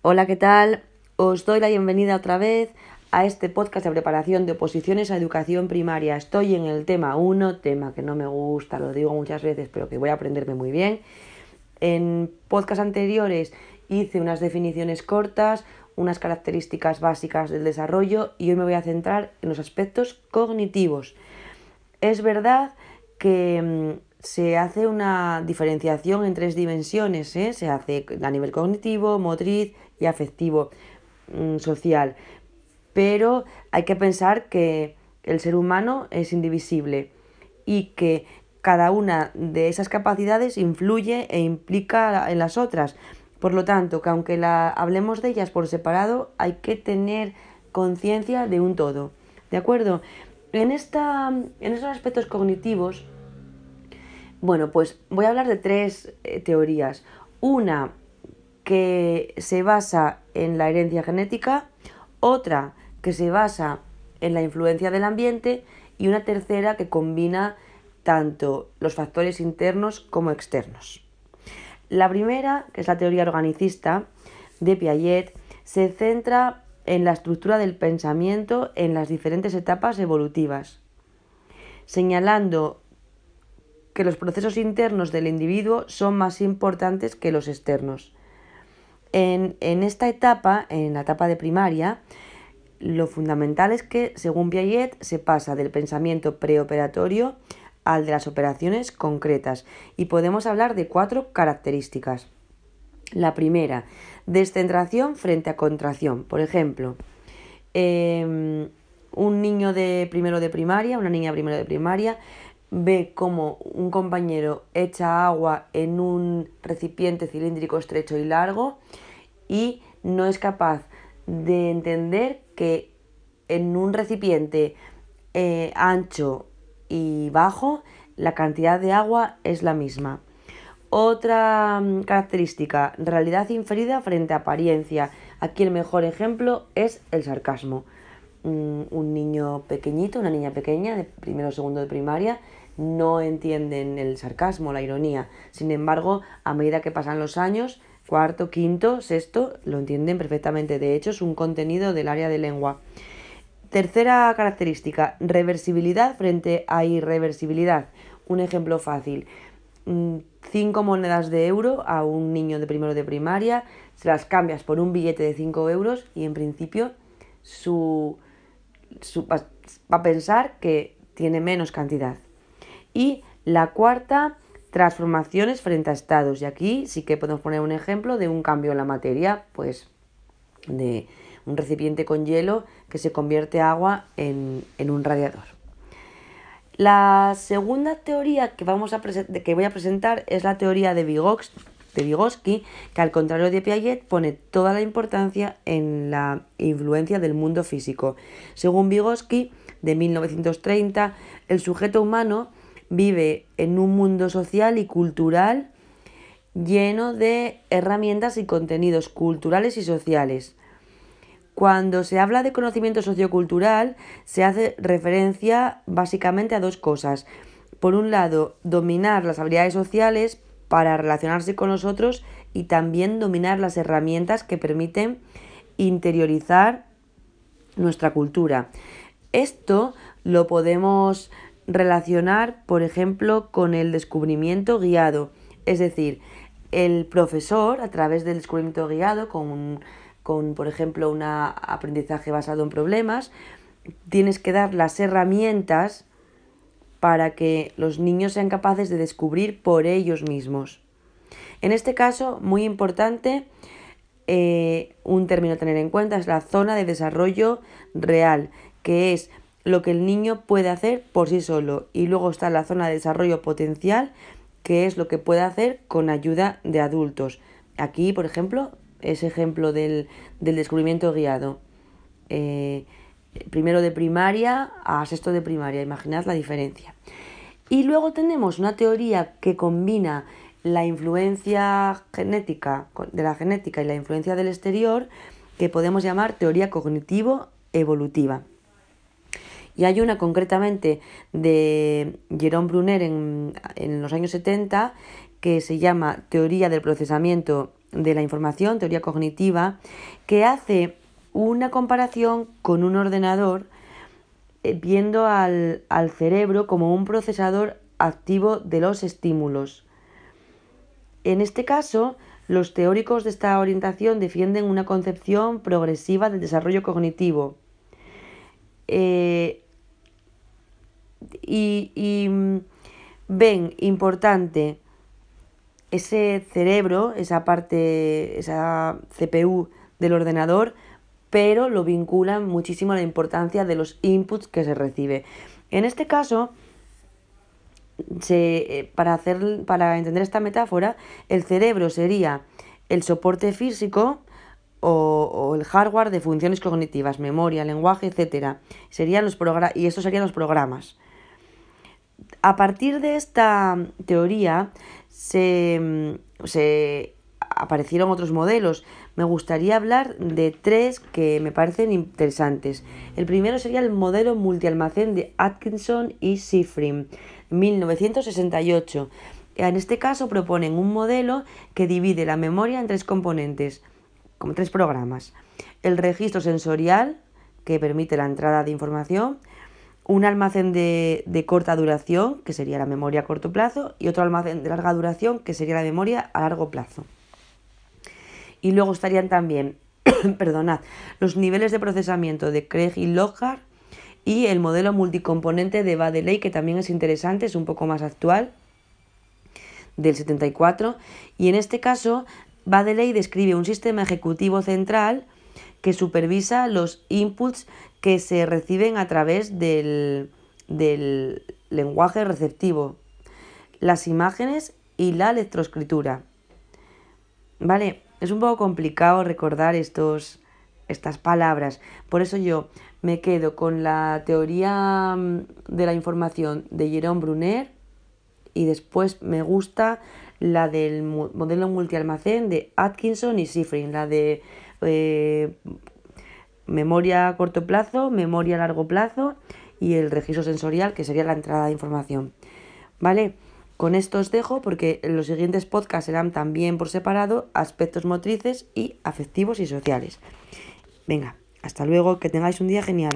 Hola, ¿qué tal? Os doy la bienvenida otra vez a este podcast de preparación de oposiciones a educación primaria. Estoy en el tema 1, tema que no me gusta, lo digo muchas veces, pero que voy a aprenderme muy bien. En podcasts anteriores hice unas definiciones cortas, unas características básicas del desarrollo y hoy me voy a centrar en los aspectos cognitivos. Es verdad que mm, se hace una diferenciación en tres dimensiones, ¿eh? se hace a nivel cognitivo, motriz y afectivo mm, social, pero hay que pensar que el ser humano es indivisible y que cada una de esas capacidades influye e implica en las otras. Por lo tanto, que aunque la, hablemos de ellas por separado, hay que tener conciencia de un todo. ¿De acuerdo? En, esta, en estos aspectos cognitivos, bueno, pues voy a hablar de tres eh, teorías. Una que se basa en la herencia genética, otra que se basa en la influencia del ambiente y una tercera que combina tanto los factores internos como externos. La primera, que es la teoría organicista de Piaget, se centra en la estructura del pensamiento en las diferentes etapas evolutivas, señalando que los procesos internos del individuo son más importantes que los externos. En, esta etapa, en la etapa de primaria, lo fundamental es que, según Piaget, se pasa del pensamiento preoperatorio al de las operaciones concretas y podemos hablar de cuatro características. La primera, descentración frente a contracción. Por ejemplo, em, un niño de primero de primaria, una niña primero de primaria, ve como un compañero echa agua en un recipiente cilíndrico estrecho y largo y no es capaz de entender que en un recipiente eh, ancho y bajo, la cantidad de agua es la misma. Otra mm, característica, realidad inferida frente a apariencia. Aquí el mejor ejemplo es el sarcasmo. Un niño pequeñito, una niña pequeña, de primero o segundo de primaria, no entienden el sarcasmo, la ironía. Sin embargo, a medida que pasan los años, cuarto, quinto, sexto, lo entienden perfectamente. De hecho, es un contenido del área de lengua. Tercera característica, reversibilidad frente a irreversibilidad. Un ejemplo fácil. Mm, cinco monedas de euro a un niño de primero de primaria, se las cambias por un billete de 5 euros y en principio su, va a pensar que tiene menos cantidad. Y la cuarta, transformaciones frente a estados. Y aquí sí que podemos poner un ejemplo de un cambio en la materia, pues de un recipiente con hielo que se convierte agua en, un radiador. La segunda teoría que, vamos a que voy a presentar es la teoría de, Vygotsky, que al contrario de Piaget pone toda la importancia en la influencia del mundo físico. Según Vygotsky, de 1930, el sujeto humano vive en un mundo social y cultural lleno de herramientas y contenidos culturales y sociales. Cuando se habla de conocimiento sociocultural, se hace referencia básicamente a dos cosas. Por un lado, dominar las habilidades sociales para relacionarse con los otros y también dominar las herramientas que permiten interiorizar nuestra cultura. Esto lo podemos relacionar, por ejemplo, con el descubrimiento guiado, es decir, el profesor, a través del descubrimiento guiado, con con, por ejemplo, un aprendizaje basado en problemas, tienes que dar las herramientas para que los niños sean capaces de descubrir por ellos mismos. En este caso, muy importante, eh, un término a tener en cuenta es la zona de desarrollo real, que es lo que el niño puede hacer por sí solo. Y luego está la zona de desarrollo potencial, que es lo que puede hacer con ayuda de adultos. Aquí, por ejemplo, ese ejemplo del, descubrimiento guiado. Eh, primero de primaria a sexto de primaria, imaginad la diferencia. Y luego tenemos una teoría que combina la influencia genética de la genética y la influencia del exterior que podemos llamar teoría cognitivo evolutiva. Y hay una concretamente de Jerome Brunner en, en los años 70 que se llama teoría del procesamiento de la información, teoría cognitiva, que hace una comparación con un ordenador eh, viendo al, al cerebro como un procesador activo de los estímulos. En este caso, los teóricos de esta orientación defienden una concepción progresiva del desarrollo cognitivo. Eh, y, mm, ven importante ese cerebro, esa parte, esa CPU del ordenador, pero lo vinculan muchísimo a la importancia de los inputs que se recibe. En este caso, eh, para, hacer, para entender esta metáfora, el cerebro sería el soporte físico o, el hardware de funciones cognitivas, memoria, lenguaje, etc. Serían los y estos serían los programas. A partir de esta teoría se, se aparecieron otros modelos. Me gustaría hablar de tres que me parecen interesantes. El primero sería el modelo multialmacén de Atkinson y Sifrin, 1968. En este caso proponen un modelo que divide la memoria en tres componentes, como tres programas. El registro sensorial, que permite la entrada de información, un almacén de, corta duración, que sería la memoria a corto plazo, y otro almacén de larga duración, que sería la memoria a largo plazo. Y luego estarían también, perdonad, los niveles de procesamiento de Craig y Lockhart y el modelo multicomponente de Badeley, que también es interesante, es un poco más actual, del 74. Y en este caso, Badeley describe un sistema ejecutivo central que supervisa los inputs que se reciben a través del, del lenguaje receptivo, las imágenes y la electroescritura. Vale, es un poco complicado recordar estos, estas palabras, por eso yo me quedo con la teoría mm, de la información de Jerome Brunner y después me gusta la del modelo multialmacén de Atkinson y Sifrin, la de eh, memoria a corto plazo, memoria a largo plazo y el registro sensorial, que sería la entrada de información. ¿Vale? Con esto os dejo porque los siguientes podcasts serán también por separado aspectos motrices y afectivos y sociales. Venga, hasta luego, que tengáis un día genial.